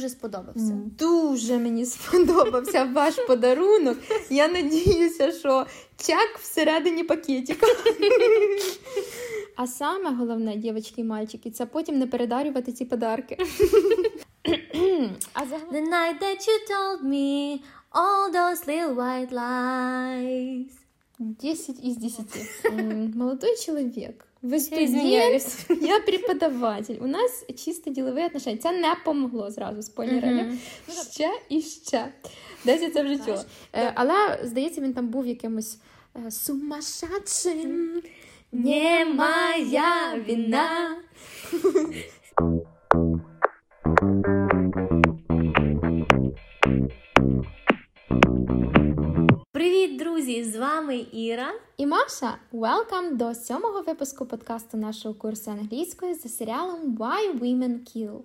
дуже сподобався. Дуже мені сподобався ваш подарунок. Я надіюся, що чек всередині пакетика. А саме головне, дівчатки і мальчики, це потім не передарювати ці подарки. а загалом... The night that you told me all those little white lies. 10 из 10. Молодой человек. Вы студент, я преподаватель. У нас чисто ділові отношення. Це не помогло зразу спойлерами. Mm-hmm. Ще і ще. Десь я це вже чула. Але, здається, він там був якимось сумасшедшим. Не моя вина. друзі! З вами Іра і Маша. Welcome до сьомого випуску подкасту нашого курсу англійської за серіалом Why Women Kill.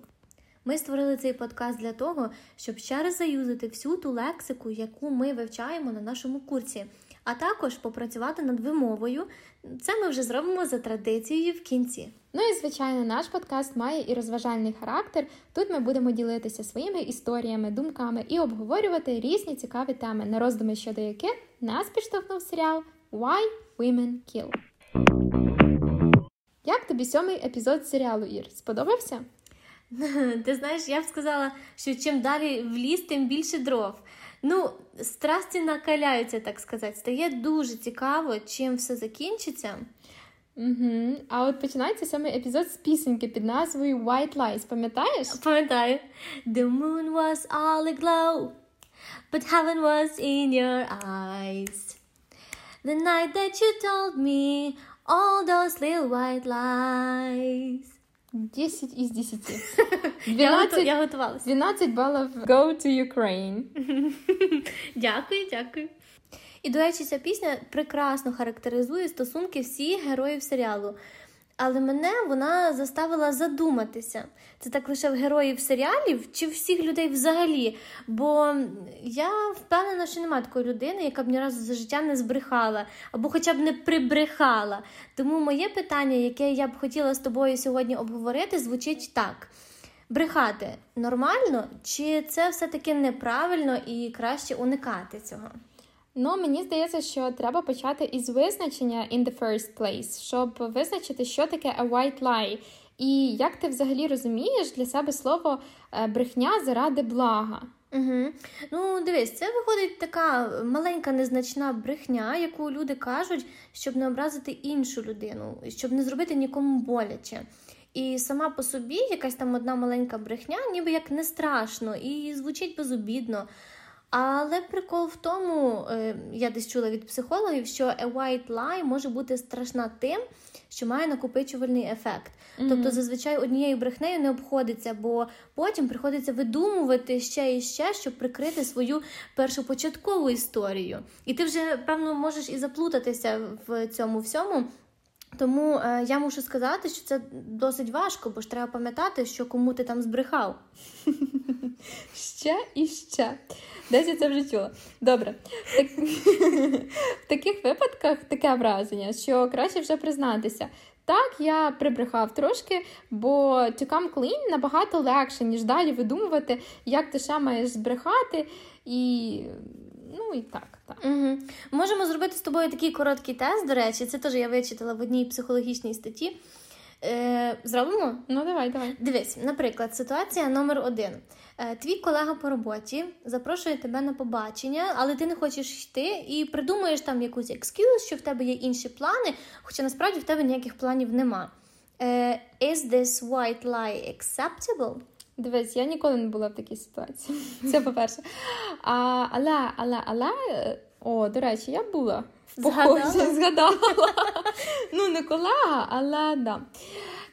Ми створили цей подкаст для того, щоб ще раз заюзати всю ту лексику, яку ми вивчаємо на нашому курсі, а також попрацювати над вимовою. Це ми вже зробимо за традицією в кінці. Ну і звичайно, наш подкаст має і розважальний характер. Тут ми будемо ділитися своїми історіями, думками і обговорювати різні цікаві теми, на роздуми щодо яких нас підштовхнув серіал Why Women Kill. Як тобі сьомий епізод серіалу Ір? Сподобався? Ти знаєш, я б сказала, що чим далі в ліс, тим більше дров. Ну, страсті накаляються, так сказати. Стає дуже цікаво, чим все закінчиться. Угу. А от починається саме епізод з пісеньки під назвою White Lies. Пам'ятаєш? Пам'ятаю. The moon was all aglow, but heaven was in your eyes. The night that you told me all those little white lies. 10 із 10. 12, я готувалася. 12 балів Go to Ukraine. Дякую, дякую. І, до речі, ця пісня прекрасно характеризує стосунки всіх героїв серіалу. Але мене вона заставила задуматися. Це так лише в героїв серіалів чи всіх людей взагалі. Бо я впевнена, що немає такої людини, яка б ні разу за життя не збрехала або хоча б не прибрехала. Тому моє питання, яке я б хотіла з тобою сьогодні обговорити, звучить так: брехати нормально, чи це все-таки неправильно і краще уникати цього? Ну, мені здається, що треба почати із визначення in the first place, щоб визначити, що таке a white lie. І як ти взагалі розумієш для себе слово е, брехня заради блага? Угу. Ну, дивись, це виходить така маленька незначна брехня, яку люди кажуть, щоб не образити іншу людину, щоб не зробити нікому боляче. І сама по собі якась там одна маленька брехня, ніби як не страшно, і звучить безобідно. Але прикол в тому, е, я десь чула від психологів, що a white lie може бути страшна тим, що має накопичувальний ефект. Mm-hmm. Тобто, зазвичай однією брехнею не обходиться, бо потім приходиться видумувати ще і ще, щоб прикрити свою першопочаткову історію. І ти вже, певно, можеш і заплутатися в цьому всьому. Тому е, я мушу сказати, що це досить важко, бо ж треба пам'ятати, що кому ти там збрехав. Ще і ще. Десь я це вже чула. Добре. Так... В таких випадках таке враження, що краще вже признатися. Так, я прибрехав трошки, бо to come clean набагато легше, ніж далі видумувати, як ти ще маєш збрехати. І ну і так. так. Угу. Можемо зробити з тобою такий короткий тест, до речі, це теж я вичитала в одній психологічній статті. Е, Зробимо? Ну, давай, давай. Дивись, наприклад, ситуація номер один. Е, твій колега по роботі запрошує тебе на побачення, але ти не хочеш йти і придумуєш там якусь екскюз, що в тебе є інші плани, хоча насправді в тебе ніяких планів нема. Е, Is this white lie acceptable? Дивись, я ніколи не була в такій ситуації. Це по-перше. А, Але, але, але, о, до речі, я була в поході, згадала. Ну, не колега, але да.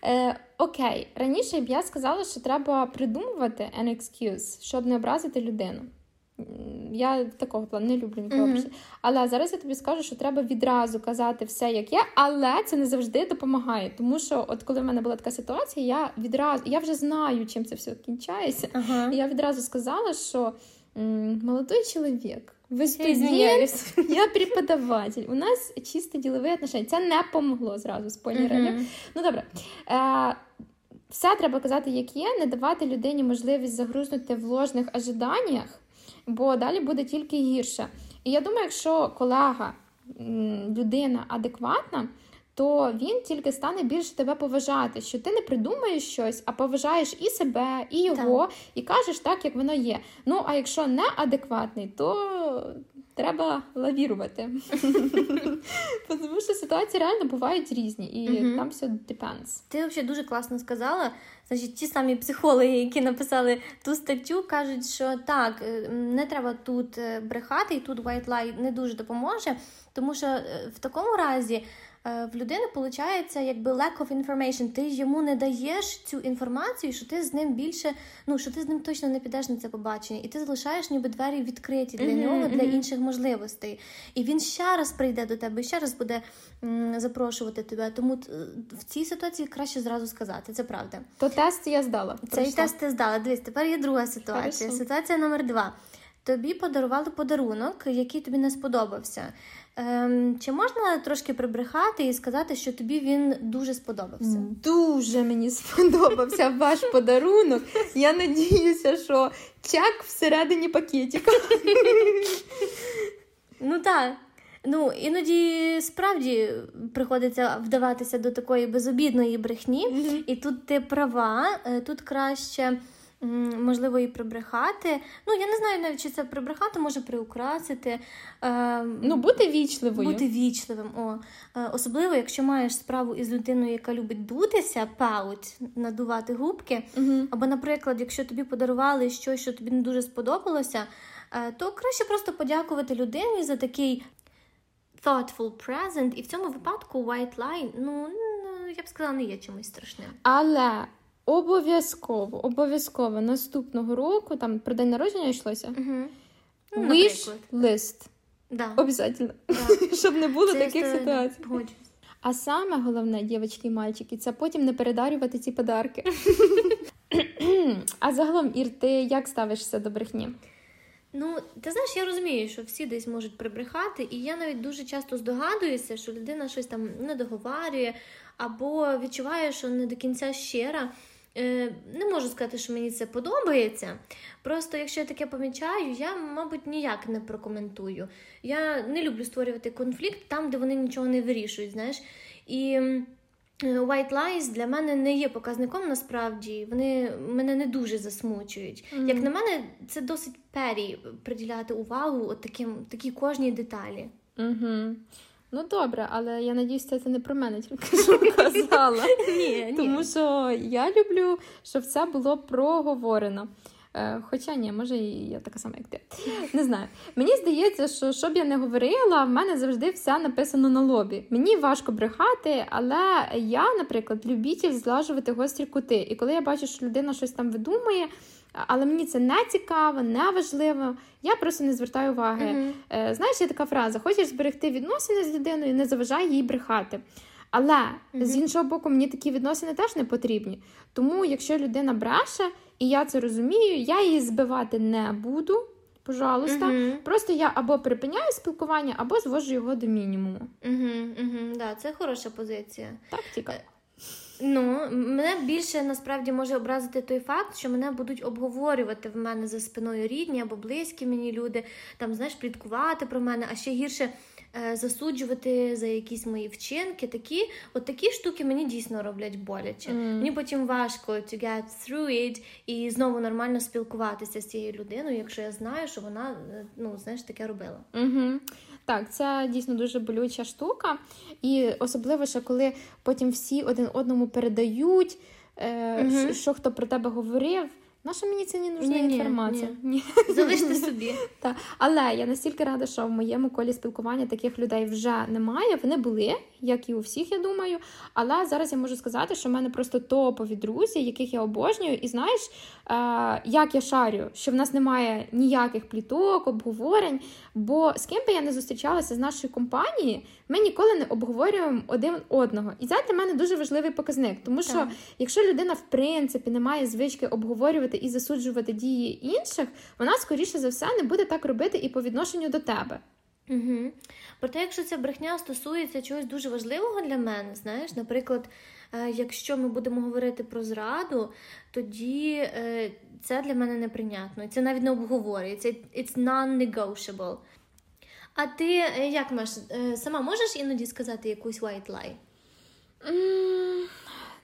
Е, Окей, раніше б я сказала, що треба придумувати an excuse, щоб не образити людину. Я такого плану не люблю нікого. Mm-hmm. Але зараз я тобі скажу, що треба відразу казати все, як є, але це не завжди допомагає. Тому що, от коли в мене була така ситуація, я відразу я вже знаю, чим це все кінчається. Uh-huh. І я відразу сказала, що м- молодий чоловік. Ви студент, я преподаватель. У нас чисто ділові отношення. Це не помогло зразу спойлерами. Mm-hmm. Ну добре. Е, все треба казати, як є, не давати людині можливість загрузнути в ложних ожиданнях, бо далі буде тільки гірше. І я думаю, якщо колега, людина адекватна, то він тільки стане більше тебе поважати, що ти не придумаєш щось, а поважаєш і себе, і його, так. і кажеш так, як воно є. Ну а якщо неадекватний, то треба лавірувати. Тому що ситуації реально бувають різні, і там все depends. Ти взагалі дуже класно сказала. Значить, ті самі психологи, які написали ту статтю, кажуть, що так, е, не треба тут е, брехати, і тут white lie не дуже допоможе, тому що е, в такому разі. Е, в людини виходить якби lack of information. Ти йому не даєш цю інформацію, що ти з ним більше, ну що ти з ним точно не підеш на це побачення, і ти залишаєш ніби двері відкриті для mm-hmm, нього, для mm-hmm. інших можливостей. І він ще раз прийде до тебе, ще раз буде м, запрошувати тебе. Тому в цій ситуації краще зразу сказати, це правда. То тест я здала. Цей тест ти здала. Дивись, тепер є друга ситуація. Хорошо. Ситуація номер два. Тобі подарували подарунок, який тобі не сподобався. Ем, Чи можна трошки прибрехати і сказати, що тобі він дуже сподобався? Дуже мені сподобався ваш подарунок. Я надіюся, що чек всередині пакетика. Ну так. Ну, іноді справді приходиться вдаватися до такої безобідної брехні, mm-hmm. і тут ти права, е, тут краще можливо, і прибрехати. Ну, я не знаю навіть, чи це прибрехати, може приукрасити. Е, ну, бути вічливою. Бути вічливим. О. Е, особливо, якщо маєш справу із людиною, яка любить дутися, пауть, надувати губки. Угу. Або, наприклад, якщо тобі подарували щось, що тобі не дуже сподобалося, е, то краще просто подякувати людині за такий. Thoughtful present, і в цьому випадку white lie, ну я б сказала, не є чимось страшним. Але Обов'язково, обов'язково наступного року, там про день народження йшлося. Угу. Ну, Wish list. Да. Обязательно. Да. Щоб не було це таких ситуацій. Погоджусь. А саме головне, дівчатки і мальчики, це потім не передарювати ці подарки. а загалом, Ір, ти як ставишся до брехні? Ну, ти знаєш, я розумію, що всі десь можуть прибрехати, і я навіть дуже часто здогадуюся, що людина щось там не договарює, або відчуває, що не до кінця щира. Е, не можу сказати, що мені це подобається. Просто, якщо я таке помічаю, я, мабуть, ніяк не прокоментую. Я не люблю створювати конфлікт там, де вони нічого не вирішують. знаєш. І white lies для мене не є показником насправді. Вони мене не дуже засмучують. Mm-hmm. Як на мене, це досить пері приділяти увагу от таким, такій кожній деталі. Mm-hmm. Ну добре, але я надіюсь, це не про мене тільки що казала. Ні, Тому що я люблю, щоб це було проговорено. Е, хоча ні, може і я така сама, як ти. Не знаю. Мені здається, що що б я не говорила, в мене завжди все написано на лобі. Мені важко брехати, але я, наприклад, любитель злажувати гострі кути. І коли я бачу, що людина щось там видумує, але мені це не цікаво, не важливо. Я просто не звертаю уваги. Uh-huh. Знаєш, є така фраза: хочеш зберегти відносини з людиною, не заважай їй брехати. Але uh-huh. з іншого боку, мені такі відносини теж не потрібні. Тому, якщо людина бреше, і я це розумію, я її збивати не буду. Пожалуйста, uh-huh. просто я або припиняю спілкування, або звожу його до мінімуму. Угу, угу, да, Це хороша позиція. Тактика. Ну, мене більше насправді може образити той факт, що мене будуть обговорювати в мене за спиною рідні або близькі мені люди, там, знаєш, пліткувати про мене, а ще гірше е, засуджувати за якісь мої вчинки. Такі от такі штуки мені дійсно роблять боляче. Mm. Мені потім важко to get through it і знову нормально спілкуватися з цією людиною, якщо я знаю, що вона е, ну, знаєш, таке робила. Mm-hmm. Так, це дійсно дуже болюча штука, і особливо, ще коли потім всі один одному передають, е, угу. що хто про тебе говорив. Наша мені це не нужна ні, інформація. Ні, ні. Залиште собі. Так. Але я настільки рада, що в моєму колі спілкування таких людей вже немає. Вони були, як і у всіх, я думаю. Але зараз я можу сказати, що в мене просто топові друзі, яких я обожнюю, і знаєш, е, як я шарю, що в нас немає ніяких пліток, обговорень. Бо з ким би я не зустрічалася з нашої компанії, ми ніколи не обговорюємо один одного. І це для мене дуже важливий показник. Тому що, так. якщо людина в принципі не має звички обговорювати і засуджувати дії інших, вона скоріше за все не буде так робити і по відношенню до тебе. Угу. Проте, якщо ця брехня стосується чогось дуже важливого для мене, знаєш, наприклад, е, якщо ми будемо говорити про зраду, тоді е, це для мене неприйнятно. Це навіть не обговорюється. It's non-negotiable. А ти е, як Маш, сама можеш іноді сказати якусь white lie? М,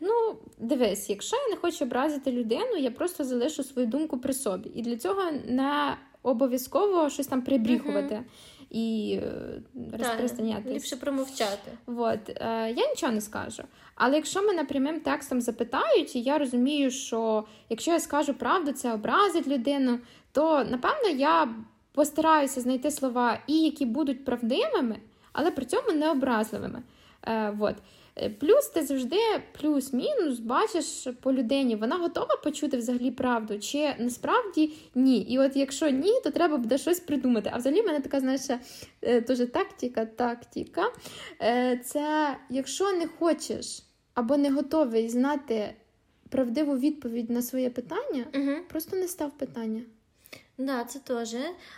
Ну, дивись, якщо я не хочу образити людину, я просто залишу свою думку при собі. І для цього не обов'язково щось там прибріхувати і е. Ліпше промовчати. Вот. Е, я нічого не скажу. Але якщо мене прямим текстом запитають, і я розумію, що якщо я скажу правду, це образить людину, то напевно я постараюся знайти слова, і які будуть правдивими, але при цьому не образливими. Е, вот. Е, Плюс ти завжди плюс-мінус бачиш по людині, вона готова почути взагалі правду, чи насправді ні. І от якщо ні, то треба буде щось придумати. А взагалі в мене така, знаєш, е, теж тактика, тактика. Е, Це якщо не хочеш або не готовий знати правдиву відповідь на своє питання, Угу. просто не став питання. Да, це теж.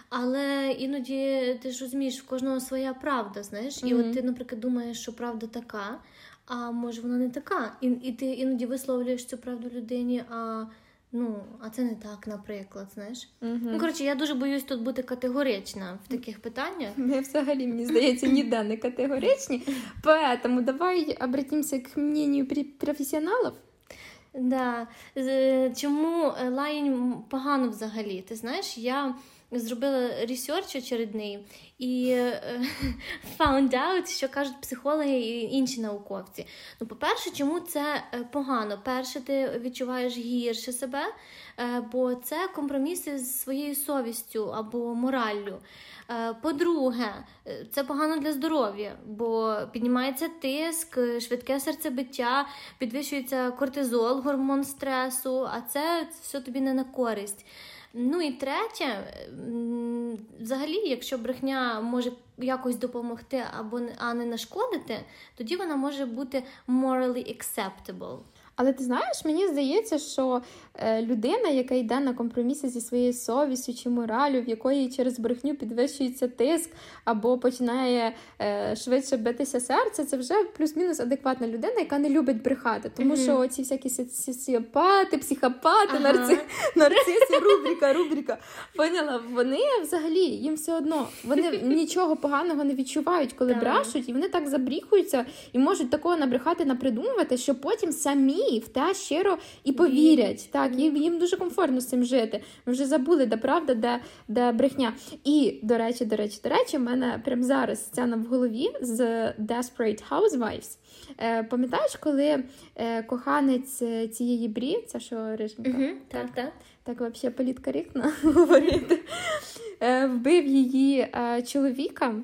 Але іноді ти ж розумієш, в кожного своя правда, знаєш. І Мгм. от ти, наприклад, думаєш, що правда така, а може вона не така. І, і ти іноді висловлюєш цю правду людині, а ну, а це не так, наприклад, знаєш. Ну, коротше, я дуже боюсь тут бути категорична в таких питаннях. Ми взагалі, мені здається, ніде не категоричні. Поэтому давай обратимся к мнению пр- професіоналів. Да. Чому лайн погано взагалі? Ти знаєш, я зробила research очередний і е, found out, що кажуть психологи і інші науковці. Ну, по-перше, чому це е, погано? Перше, ти відчуваєш гірше себе, е, бо це компроміси з своєю совістю або мораллю. По-друге, це погано для здоров'я, бо піднімається тиск, швидке серцебиття, підвищується кортизол, гормон стресу, а це все тобі не на користь. Ну і третє, взагалі, якщо брехня може якось допомогти або а не нашкодити, тоді вона може бути morally acceptable. Але ти знаєш, мені здається, що е, людина, яка йде на компроміси зі своєю совістю чи моралю, в якої через брехню підвищується тиск або починає е, швидше битися серце, це вже плюс-мінус адекватна людина, яка не любить брехати. Тому Мгм. що ці всякі соціопати, психопати, Ага. нарци... нарциси, рубрика, рубрика. Поняла? Вони взагалі їм все одно вони нічого поганого не відчувають, коли Так. брешуть, і вони так забріхуються і можуть такого набрехати, напридумувати, що потім самі в те щиро і повірять. Так, їм, їм дуже комфортно з цим жити. Ми вже забули, де правда, де, де брехня. І до речі, до речі, до речі, в мене прямо зараз сцена в голові з Desperate Housewives. Е, пам'ятаєш, коли е, коханець е, цієї брі, це що риженька, Угу, так, так. так взагалі політкоректно говорити, е, вбив її е, чоловіка.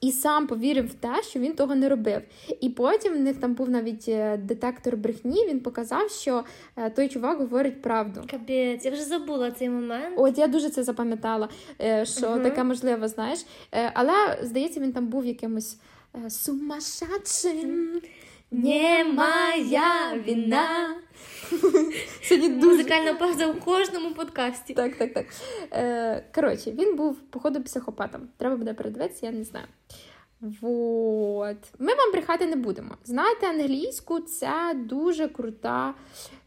І сам повірив в те, що він того не робив. І потім в них там був навіть е, детектор брехні. Він показав, що е, той чувак говорить правду. Капець, я вже забула цей момент. От я дуже це запам'ятала, е, що Мгм. таке можливо, знаєш. Але здається, він там був якимось сумасшедшим. Не моя вина. Сьогодні дуже Музикальна пауза у кожному подкасті. Так, так, так. Е, коротше, він був, походу, психопатом. Треба буде передивитися, я не знаю. Вот. Ми вам брехати не будемо. Знаєте, англійську це дуже крута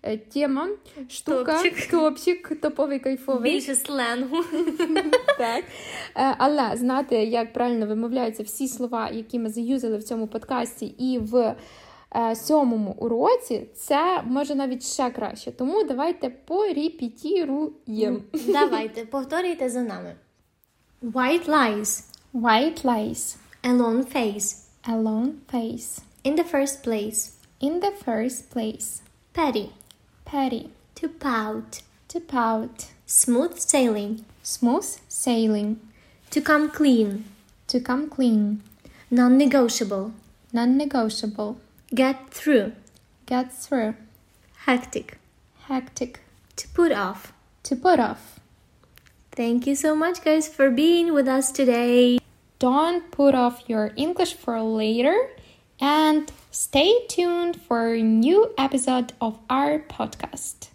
е, тема, штука, Топчик. топчик, топовий кайфовий. Більше сленгу. Так. Е, Але знати, як правильно вимовляються всі слова, які ми заюзали в цьому подкасті, і в сьомому уроці, це може навіть ще краще. Тому давайте порепетіруємо. Давайте, повторюйте за нами. White lies. White lies, Alone face. alone face. In the first place. In the first place, Petty. petty, To pout. to pout, Smooth sailing. smooth sailing, To come clean. to come clean, Non-negotiable. non-negotiable, Get through. get through, Hectic. hectic, To put off. to put off. Thank you so much, guys, for being with us today. Don't put off your English for later and stay tuned for a new episode of our podcast.